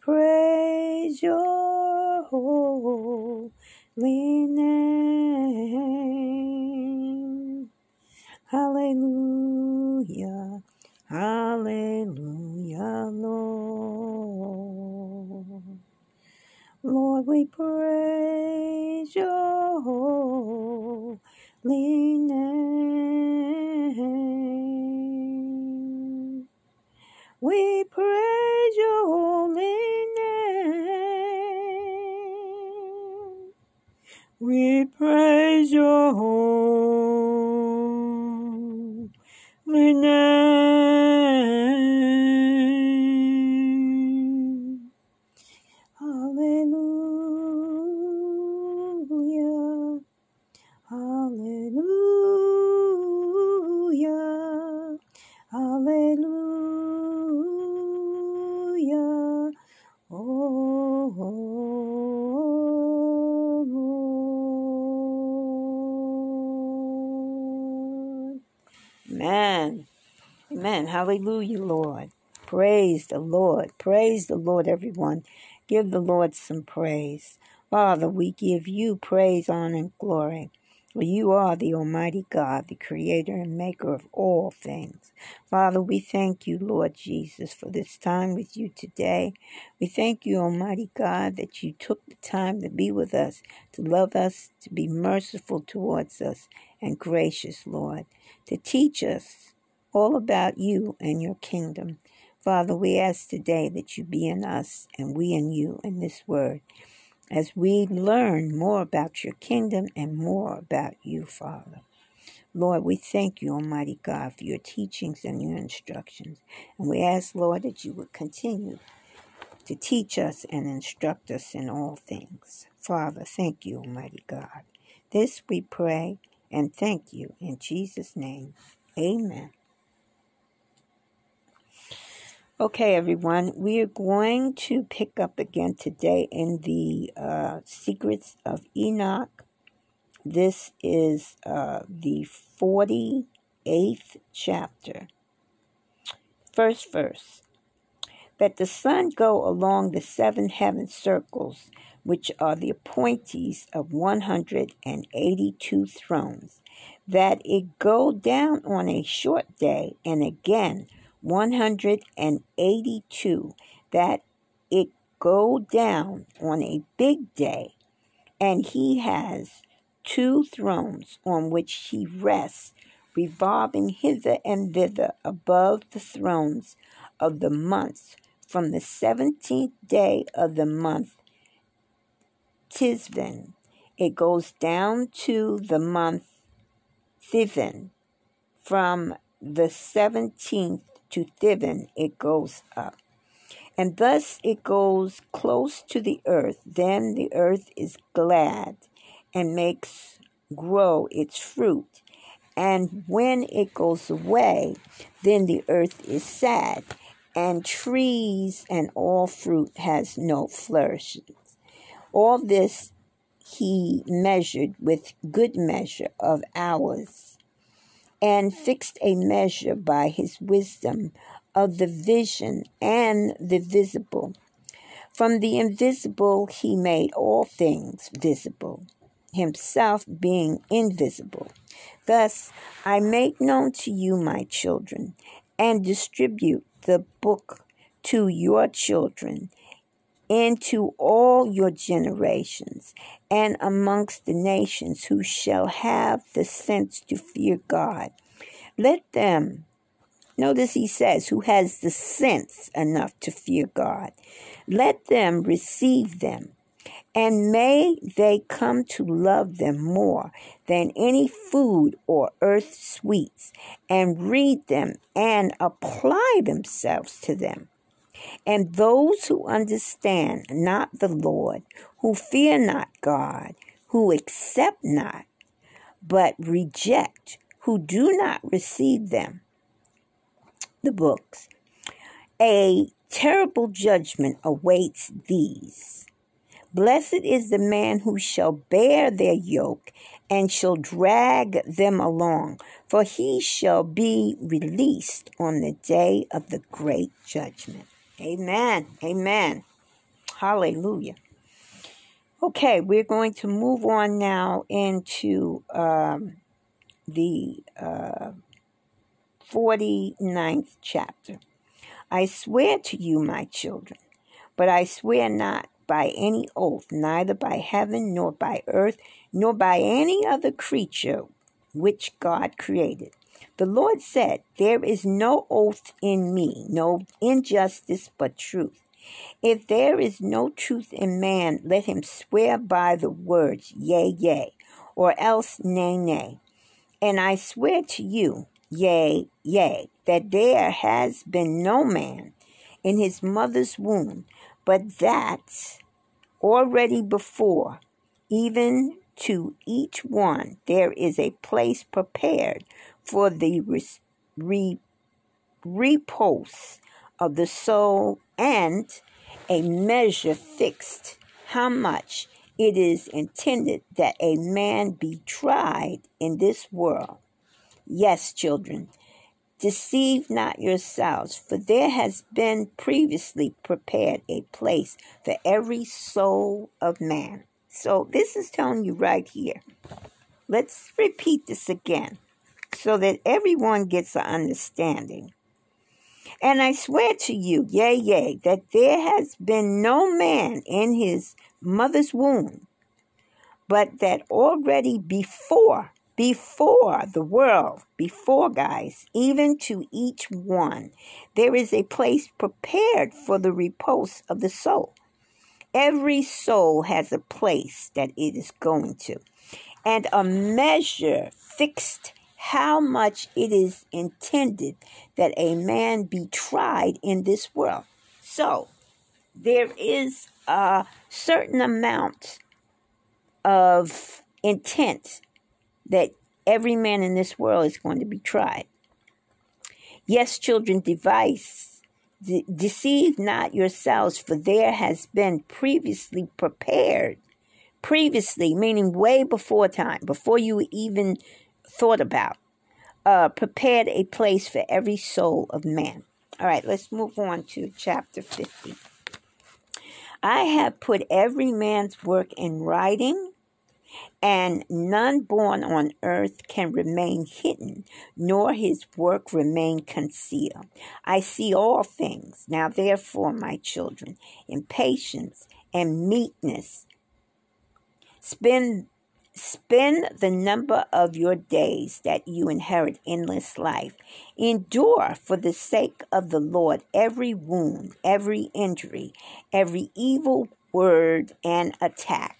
praise your holy name. Hallelujah. Hallelujah, Lord. Lord, we praise your holy name. We praise your holy We praise your holy name. Hallelujah, Lord. Praise the Lord. Praise the Lord, everyone. Give the Lord some praise. Father, we give you praise, honor, and glory. For you are the Almighty God, the Creator and Maker of all things. Father, we thank you, Lord Jesus, for this time with you today. We thank you, Almighty God, that you took the time to be with us, to love us, to be merciful towards us, and gracious, Lord, to teach us all about you and your kingdom. Father, we ask today that you be in us and we in you in this word as we learn more about your kingdom and more about you, Father. Lord, we thank you, Almighty God, for your teachings and your instructions. And we ask, Lord, that you would continue to teach us and instruct us in all things. Father, thank you, Almighty God. This we pray and thank you in Jesus' name. Amen. Okay, everyone, we are going to pick up again today in the uh, Secrets of Enoch. This is uh, the 48th chapter. First verse That the sun go along the seven heaven circles, which are the appointees of 182 thrones, that it go down on a short day, and again 182, that it go down on a big day, and he has two thrones on which he rests, revolving hither and thither above the thrones of the months from the seventeenth day of the month Tisvan. It goes down to the month Thivan. From the seventeenth to Thivan it goes up. And thus it goes close to the earth. Then the earth is glad and makes grow its fruit. And when it goes away, then the earth is sad, and trees and all fruit has no flourishes. All this he measured with good measure of hours, and fixed a measure by his wisdom of the vision and the visible. From the invisible he made all things visible, himself being invisible. Thus I make known to you, my children, and distribute the book to your children into all your generations and amongst the nations who shall have the sense to fear God. Let them, notice he says, who has the sense enough to fear God, let them receive them. And may they come to love them more than any food or earth sweets, and read them and apply themselves to them. And those who understand not the Lord, who fear not God, who accept not, but reject, who do not receive them, the books, a terrible judgment awaits these. Blessed is the man who shall bear their yoke and shall drag them along, for he shall be released on the day of the great judgment. Amen. Amen. Hallelujah. Okay, we're going to move on now into um, the uh, 49th chapter. I swear to you, my children, but I swear not by any oath, neither by heaven, nor by earth, nor by any other creature which God created. The Lord said, There is no oath in me, no injustice, but truth. If there is no truth in man, let him swear by the words, Yea, yea, or else, Nay, nay. And I swear to you, Yea, yea, that there has been no man in his mother's womb, but that already before, even to each one, there is a place prepared for the re- repose of the soul and a measure fixed how much it is intended that a man be tried in this world. Yes, children, deceive not yourselves, for there has been previously prepared a place for every soul of man. So, this is telling you right here. Let's repeat this again so that everyone gets an understanding. And I swear to you, yea, yea, that there has been no man in his mother's womb, but that already before, before the world, before guys, even to each one, there is a place prepared for the repose of the soul. Every soul has a place that it is going to, and a measure fixed how much it is intended that a man be tried in this world. So, there is a certain amount of intent that every man in this world is going to be tried. Yes, children, device, de- deceive not yourselves, for there has been previously prepared, previously, meaning way before time, before you even thought about, uh, prepared a place for every soul of man. All right, let's move on to chapter 50. I have put every man's work in writing, and none born on earth can remain hidden, nor his work remain concealed. I see all things. Now, therefore, my children, in patience and meekness, spend Spend the number of your days that you inherit endless life. Endure for the sake of the Lord every wound, every injury, every evil word and attack.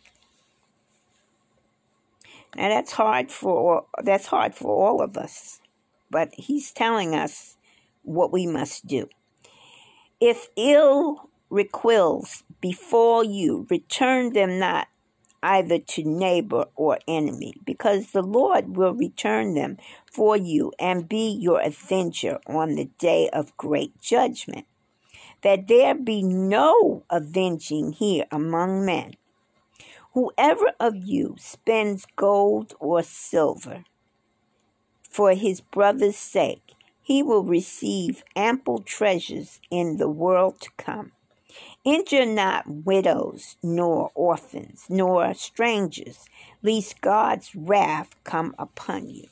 Now that's hard for that's hard for all of us. But he's telling us what we must do. If ill requils befall you, return them not either to neighbor or enemy, because the Lord will return them for you and be your avenger on the day of great judgment. That there be no avenging here among men. Whoever of you spends gold or silver for his brother's sake, he will receive ample treasures in the world to come. Injure not widows, nor orphans, nor strangers, lest God's wrath come upon you.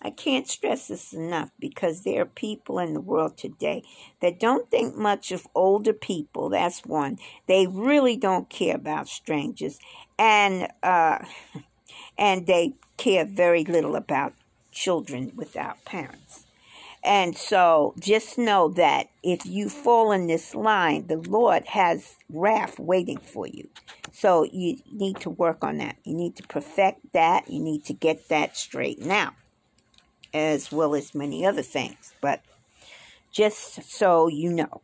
I can't stress this enough because there are people in the world today that don't think much of older people. That's one. They really don't care about strangers, and uh, and they care very little about children without parents. And so just know that if you fall in this line, the Lord has wrath waiting for you. So you need to work on that. You need to perfect that. You need to get that straight now, as well as many other things. But just so you know.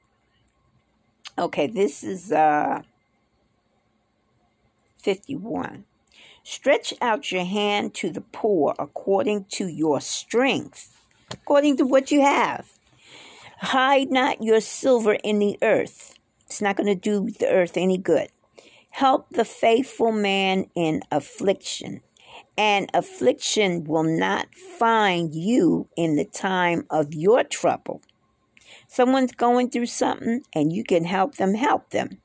Okay, this is uh, 51. Stretch out your hand to the poor according to your strength according to what you have. Hide not your silver in the earth. It's not going to do the earth any good. Help the faithful man in affliction and affliction will not find you in the time of your trouble. Someone's going through something and you can help them help them.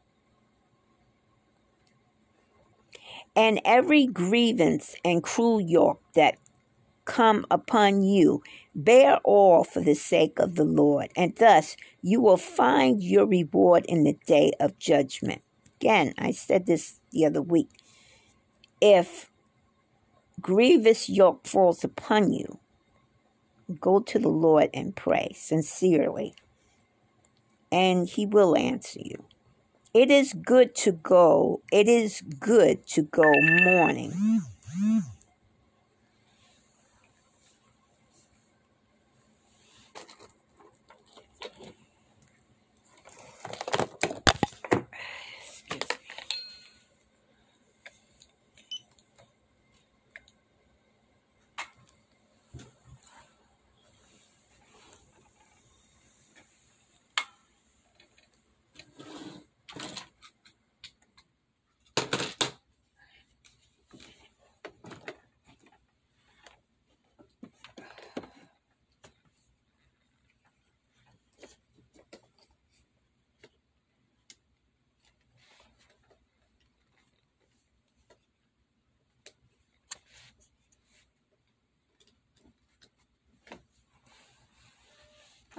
And every grievance and cruel yoke that come upon you, bear all for the sake of the Lord, and thus you will find your reward in the day of judgment. Again, I said this the other week. If grievous yoke falls upon you, go to the Lord and pray sincerely, and He will answer you. It is good to go. It is good to go mourning.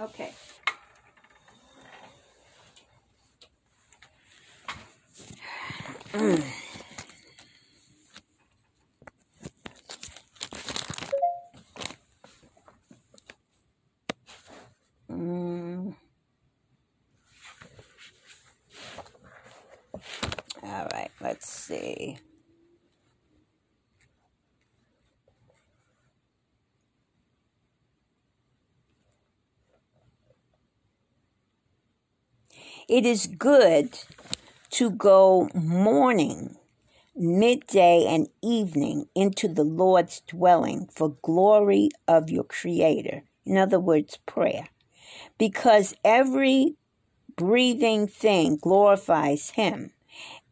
Okay. Mm. All right, let's see. It is good to go morning, midday, and evening into the Lord's dwelling for glory of your Creator. In other words, prayer. Because every breathing thing glorifies Him,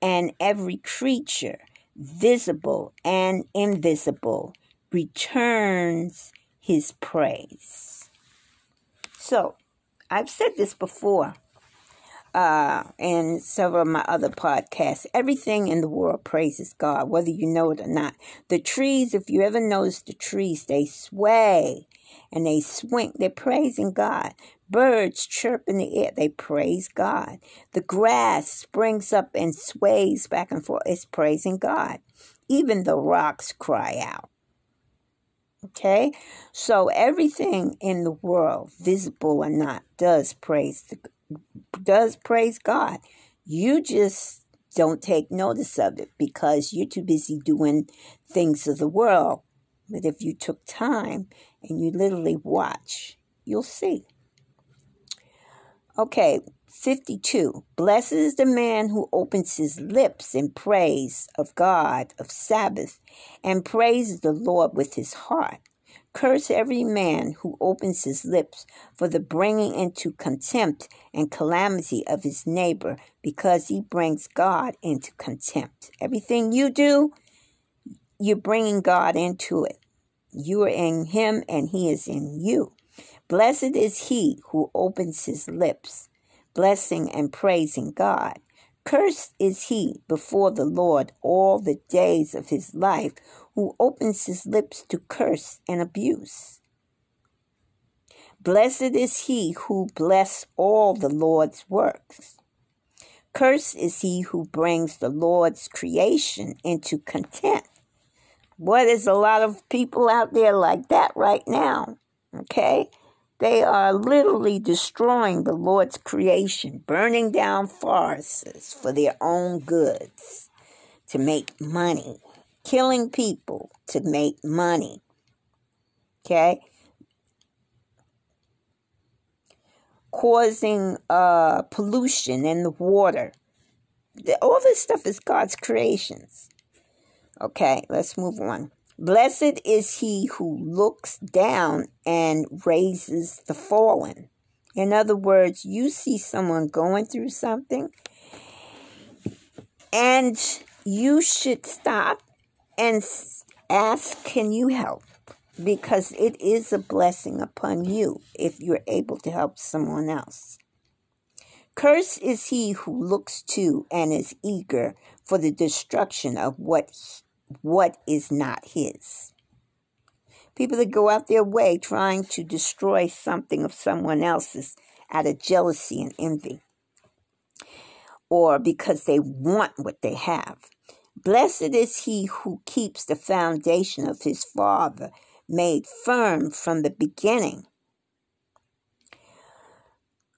and every creature, visible and invisible, returns His praise. So, I've said this before uh, and several of my other podcasts. Everything in the world praises God, whether you know it or not. The trees, if you ever notice the trees, they sway and they swing. They're praising God. Birds chirp in the air. They praise God. The grass springs up and sways back and forth. It's praising God. Even the rocks cry out. Okay? So everything in the world, visible or not, does praise the, does praise God. You just don't take notice of it because you're too busy doing things of the world. But if you took time and you literally watch, you'll see. Okay, 52. Blessed is the man who opens his lips in praise of God, of Sabbath, and praises the Lord with his heart. Curse every man who opens his lips for the bringing into contempt and calamity of his neighbor, because he brings God into contempt. Everything you do, you're bringing God into it. You are in him and he is in you. Blessed is he who opens his lips, blessing and praising God. Cursed is he before the Lord all the days of his life who opens his lips to curse and abuse. Blessed is he who bless all the Lord's works. Cursed is he who brings the Lord's creation into contempt. What is a lot of people out there like that right now? Okay? They are literally destroying the Lord's creation, burning down forests for their own goods to make money killing people to make money. Okay? Causing uh, pollution in the water. All this stuff is God's creations. Okay, let's move on. Blessed is he who looks down and raises the fallen. In other words, you see someone going through something and you should stop and Ask, can you help? Because it is a blessing upon you if you're able to help someone else. Cursed is he who looks to and is eager for the destruction of what what is not his. People that go out their way trying to destroy something of someone else's out of jealousy and envy, or because they want what they have. Blessed is he who keeps the foundation of his father made firm from the beginning.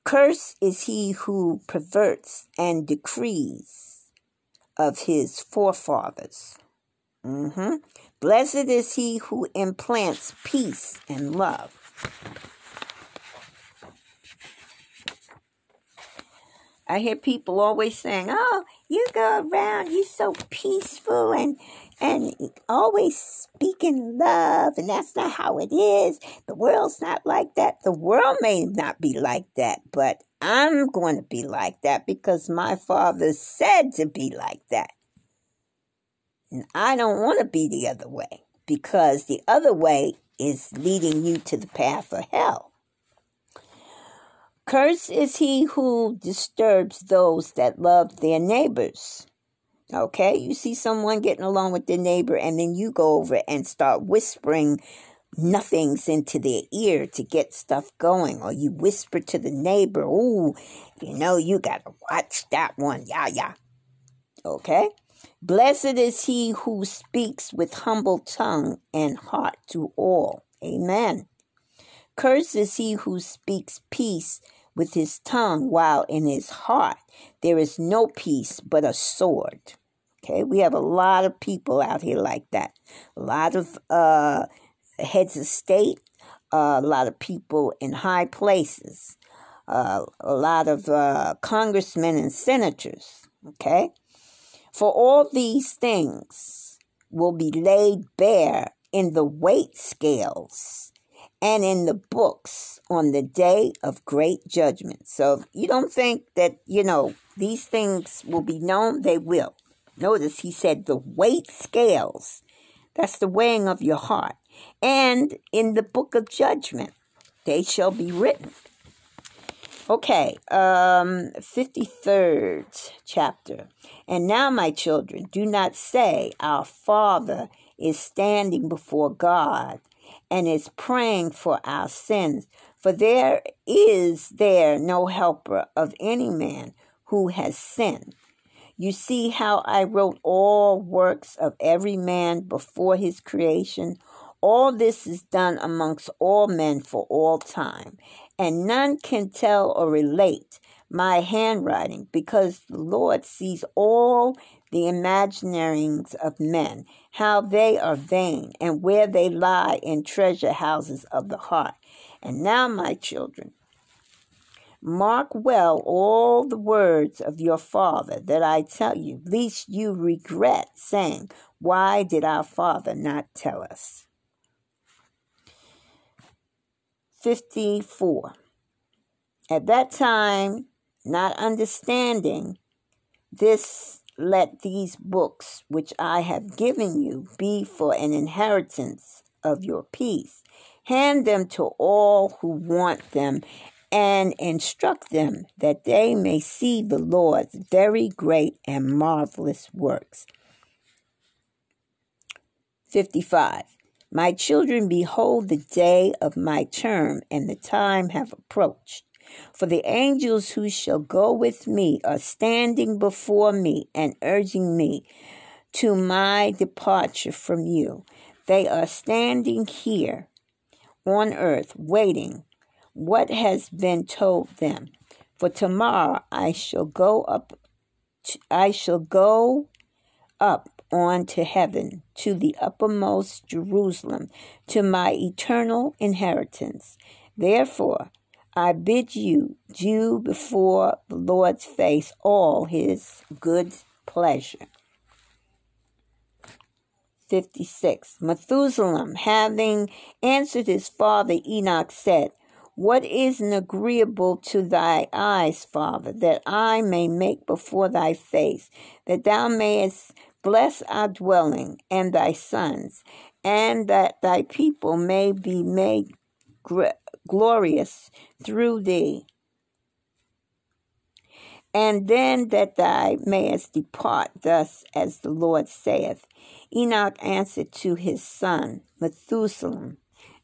Cursed is he who perverts and decrees of his forefathers. Mm-hmm. Blessed is he who implants peace and love. I hear people always saying, "Oh, you go around, you're so peaceful and and always speaking love, and that's not how it is. The world's not like that. The world may not be like that, but I'm going to be like that because my father said to be like that. And I don't want to be the other way because the other way is leading you to the path of hell. Cursed is he who disturbs those that love their neighbors. Okay, you see someone getting along with their neighbor, and then you go over and start whispering nothings into their ear to get stuff going, or you whisper to the neighbor, "Ooh, you know, you gotta watch that one." Yeah, yeah. Okay, Blessed is he who speaks with humble tongue and heart to all. Amen. Cursed is he who speaks peace with his tongue while in his heart there is no peace but a sword. Okay, we have a lot of people out here like that. A lot of uh, heads of state, uh, a lot of people in high places, uh, a lot of uh, congressmen and senators. Okay, for all these things will be laid bare in the weight scales and in the books on the day of great judgment. So you don't think that, you know, these things will be known, they will. Notice he said the weight scales. That's the weighing of your heart. And in the book of judgment, they shall be written. Okay, um, 53rd chapter. And now, my children, do not say, Our Father is standing before God and is praying for our sins, for there is there no helper of any man who has sinned. You see how I wrote all works of every man before his creation? All this is done amongst all men for all time and none can tell or relate my handwriting because the Lord sees all the imaginings of men, how they are vain, and where they lie in treasure houses of the heart. And now, my children, mark well all the words of your father that I tell you, lest you regret, saying, Why did our father not tell us? 54. At that time, not understanding this, let these books which I have given you be for an inheritance of your peace. Hand them to all who want them and instruct them that they may see the Lord's very great and marvelous works. 55. My children, behold, the day of my term and the time have approached. For the angels who shall go with me are standing before me and urging me to my departure from you. They are standing here on earth waiting what has been told them. For tomorrow I shall go up I shall go up on to heaven, to the uppermost Jerusalem, to my eternal inheritance. Therefore, I bid you do before the Lord's face all his good pleasure. 56. Methuselah, having answered his father Enoch, said, what is an agreeable to thy eyes, Father, that I may make before thy face, that thou mayest Bless our dwelling and thy sons, and that thy people may be made glorious through thee. And then that thou mayest depart thus as the Lord saith. Enoch answered to his son Methuselah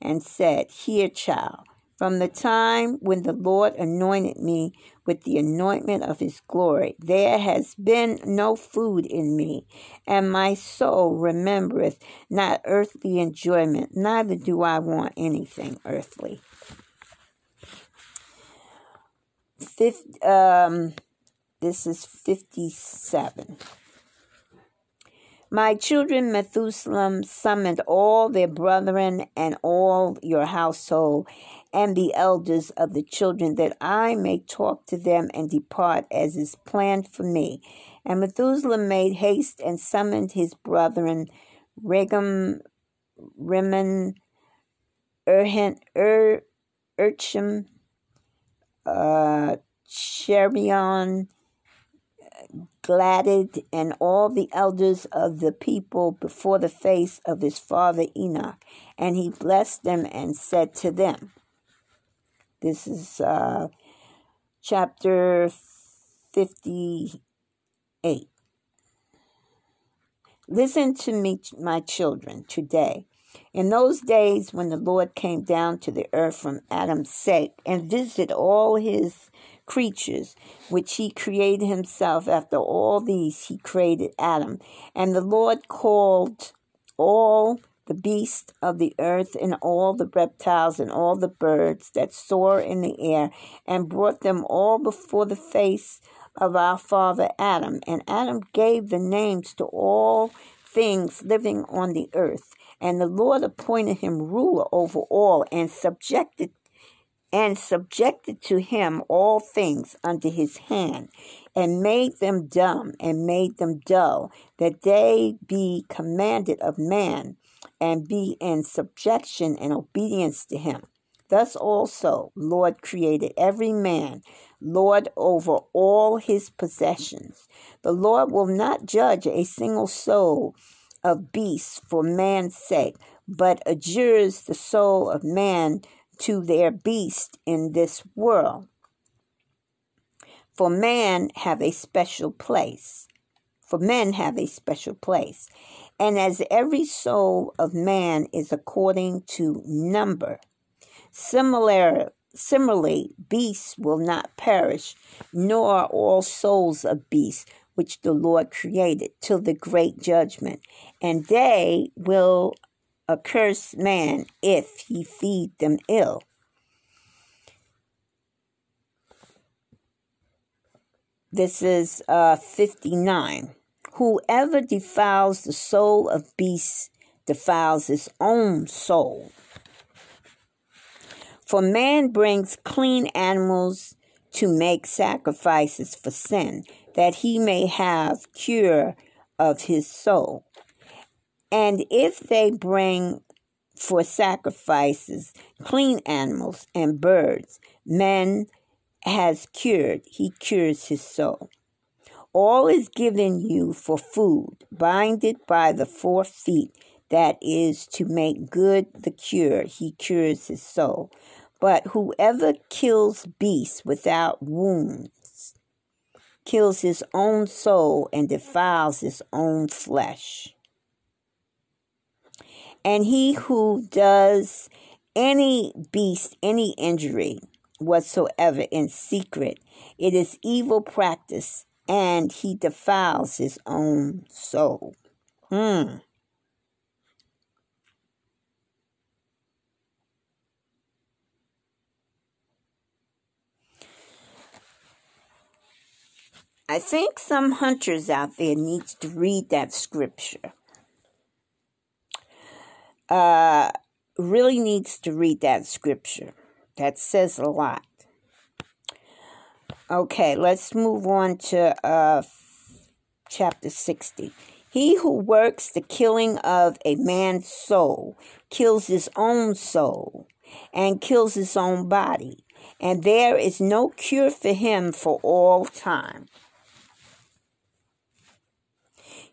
and said, Hear, child, from the time when the Lord anointed me with the anointment of his glory, there has been no food in me, and my soul remembereth not earthly enjoyment, neither do I want anything earthly. Fifth, um, this is 57. My children, Methuselah summoned all their brethren and all your household and the elders of the children, that I may talk to them and depart as is planned for me. And Methuselah made haste and summoned his brethren, Regem, Rimmon, Erhen, Ur, Urchim, uh, Cherion, Gladed and all the elders of the people before the face of his father Enoch. And he blessed them and said to them, This is uh, chapter 58. Listen to me, my children, today. In those days when the Lord came down to the earth from Adam's sake and visited all his creatures which he created himself. After all these, he created Adam. And the Lord called all the beasts of the earth and all the reptiles and all the birds that soar in the air and brought them all before the face of our father Adam. And Adam gave the names to all things living on the earth. And the Lord appointed him ruler over all and subjected and subjected to him all things under his hand, and made them dumb, and made them dull, that they be commanded of man, and be in subjection and obedience to him. Thus also, Lord created every man Lord over all his possessions. The Lord will not judge a single soul of beasts for man's sake, but adjures the soul of man to their beast in this world. For man have a special place. For men have a special place. And as every soul of man is according to number, similar, similarly, beasts will not perish, nor are all souls of beasts which the Lord created till the great judgment, and they will a cursed man if he feed them ill. This is uh, 59. Whoever defiles the soul of beasts defiles his own soul. For man brings clean animals to make sacrifices for sin, that he may have cure of his soul. And if they bring for sacrifices clean animals and birds, man has cured, he cures his soul. All is given you for food, binded by the four feet, that is to make good the cure, he cures his soul. But whoever kills beasts without wounds kills his own soul and defiles his own flesh. And he who does any beast any injury whatsoever in secret, it is evil practice, and he defiles his own soul. Hmm. I think some hunters out there needs to read that scripture uh, really needs to read that scripture. That says a lot. Okay, let's move on to uh, chapter 60. He who works the killing of a man's soul kills his own soul and kills his own body, and there is no cure for him for all time.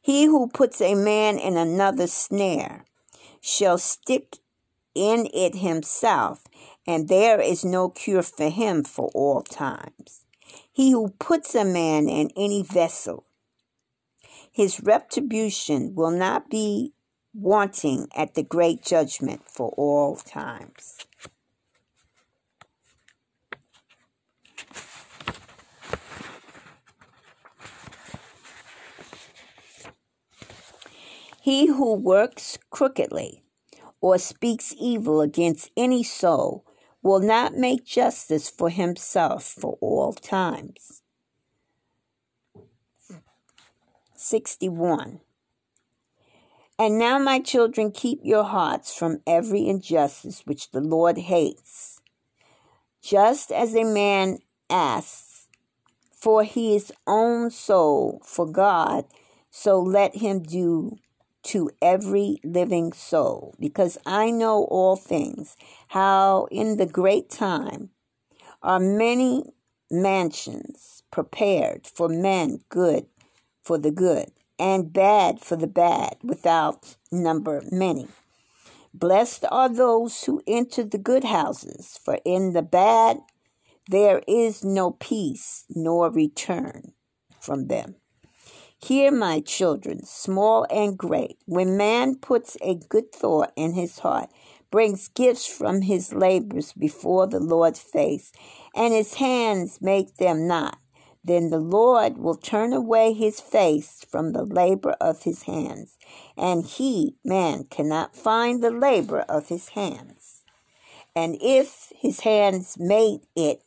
He who puts a man in another snare shall stick in it himself, and there is no cure for him for all times. He who puts a man in any vessel, his retribution will not be wanting at the great judgment for all times. He who works crookedly or speaks evil against any soul will not make justice for himself for all times. 61. And now, my children, keep your hearts from every injustice which the Lord hates. Just as a man asks for his own soul for God, so let him do to every living soul, because I know all things, how in the great time are many mansions prepared for men good for the good, and bad for the bad, without number many. Blessed are those who enter the good houses, for in the bad there is no peace nor return from them. Hear, my children, small and great, when man puts a good thought in his heart, brings gifts from his labors before the Lord's face, and his hands make them not, then the Lord will turn away his face from the labor of his hands, and he, man, cannot find the labor of his hands. And if his hands made it,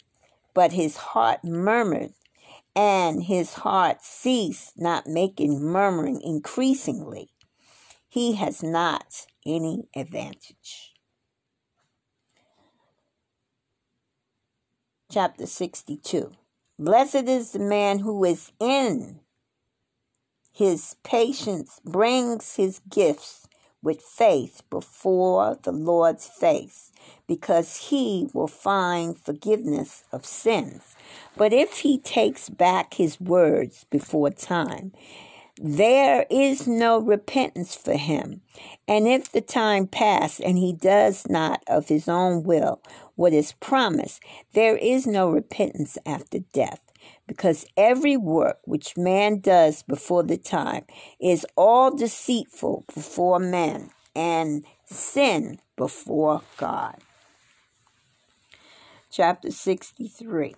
but his heart murmured, and his heart ceased not making murmuring increasingly, he has not any advantage. Chapter 62 Blessed is the man who is in. His patience, brings his gifts with faith before the Lord's face, because he will find forgiveness of sins. But if he takes back his words before time, there is no repentance for him. And if the time pass and he does not of his own will what is promised, there is no repentance after death because every work which man does before the time is all deceitful before men and sin before God. Chapter 63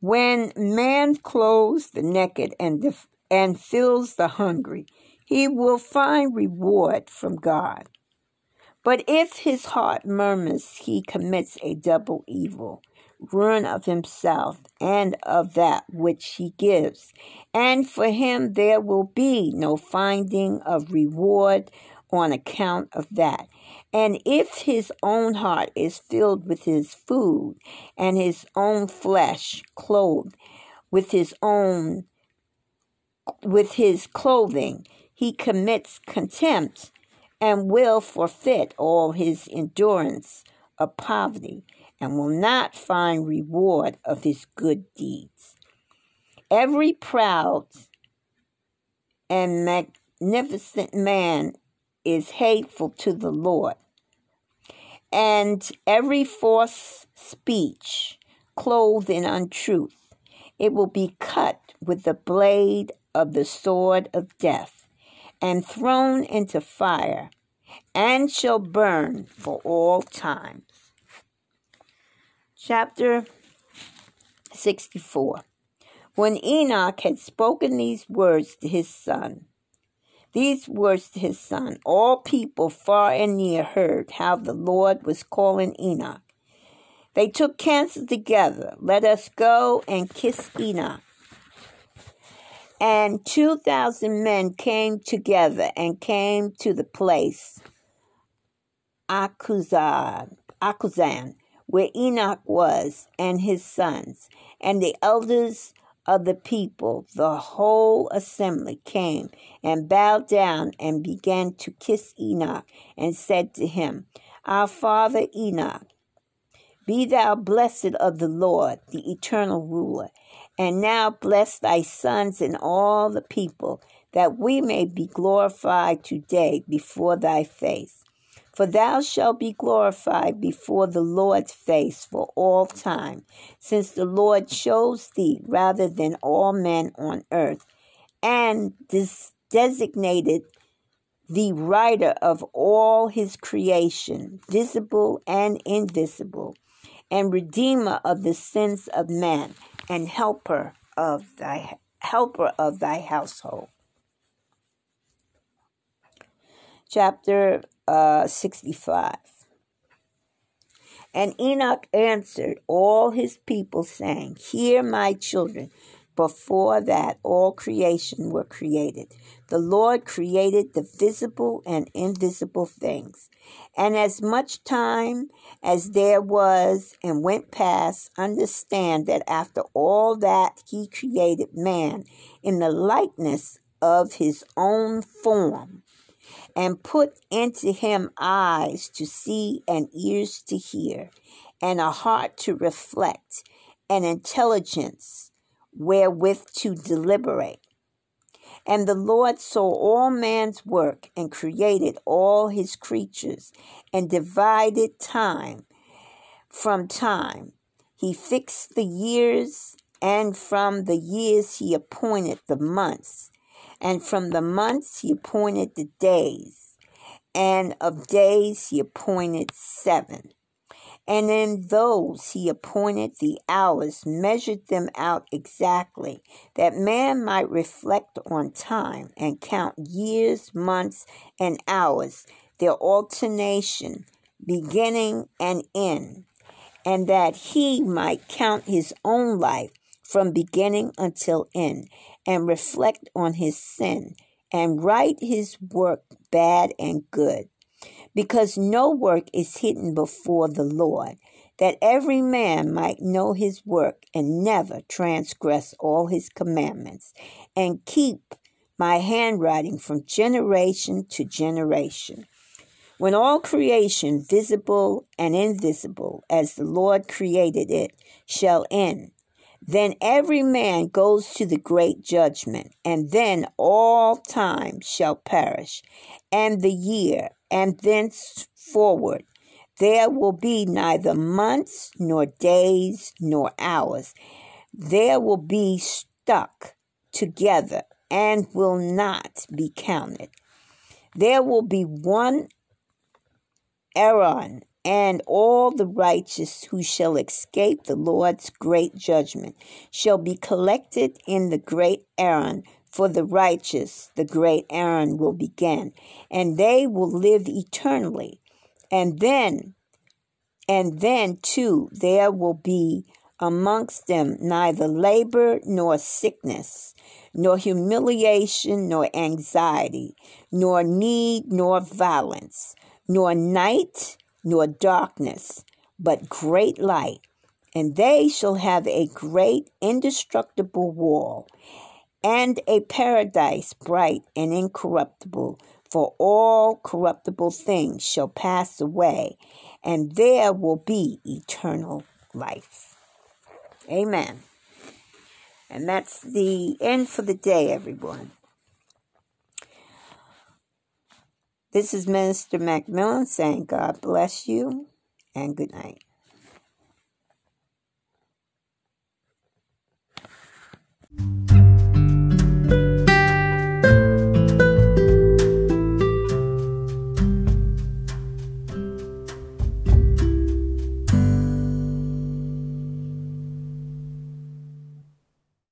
When man clothes the naked and, def- and fills the hungry, he will find reward from God. But if his heart murmurs, he commits a double evil ruin of himself and of that which he gives. And for him there will be no finding of reward on account of that. And if his own heart is filled with his food, and his own flesh clothed with his own with his clothing, he commits contempt and will forfeit all his endurance of poverty and will not find reward of his good deeds. Every proud and magnificent man is hateful to the Lord, and every false speech clothed in untruth, it will be cut with the blade of the sword of death, and thrown into fire, and shall burn for all time chapter 64. When Enoch had spoken these words to his son, these words to his son, all people far and near heard how the Lord was calling Enoch. They took counsel together. Let us go and kiss Enoch. And 2,000 men came together and came to the place, Achuzan, Achuzan where Enoch was, and his sons, and the elders of the people, the whole assembly came and bowed down and began to kiss Enoch and said to him, Our father Enoch, be thou blessed of the Lord, the eternal ruler, and now bless thy sons and all the people that we may be glorified today before thy face. For thou shalt be glorified before the Lord's face for all time, since the Lord chose thee rather than all men on earth, and designated the writer of all his creation, visible and invisible, and redeemer of the sins of men, and helper of thy helper of thy household. Chapter uh, 65. And Enoch answered all his people, saying, Hear, my children, before that all creation were created. The Lord created the visible and invisible things. And as much time as there was and went past, understand that after all that he created man in the likeness of his own form and put into him eyes to see and ears to hear, and a heart to reflect, and intelligence wherewith to deliberate. And the Lord saw all man's work and created all his creatures and divided time from time. He fixed the years, and from the years he appointed the months and from the months he appointed the days, and of days he appointed seven. And in those he appointed the hours, measured them out exactly, that man might reflect on time and count years, months, and hours, their alternation, beginning and end, and that he might count his own life from beginning until end, and reflect on his sin and write his work bad and good. Because no work is hidden before the Lord, that every man might know his work and never transgress all his commandments, and keep my handwriting from generation to generation. When all creation, visible and invisible, as the Lord created it, shall end, then every man goes to the great judgment, and then all time shall perish, and the year, and thenceforward there will be neither months, nor days, nor hours. There will be stuck together and will not be counted. There will be one aeon and all the righteous who shall escape the Lord's great judgment shall be collected in the great aeon. For the righteous, the great aeon will begin, and they will live eternally. And then, and then too, there will be amongst them neither labor nor sickness, nor humiliation nor anxiety, nor need nor violence, nor night nor darkness, but great light. And they shall have a great indestructible wall, and a paradise bright and incorruptible. For all corruptible things shall pass away, and there will be eternal life. Amen. And that's the end for the day, everyone. This is Minister Macmillan saying, God bless you and good night.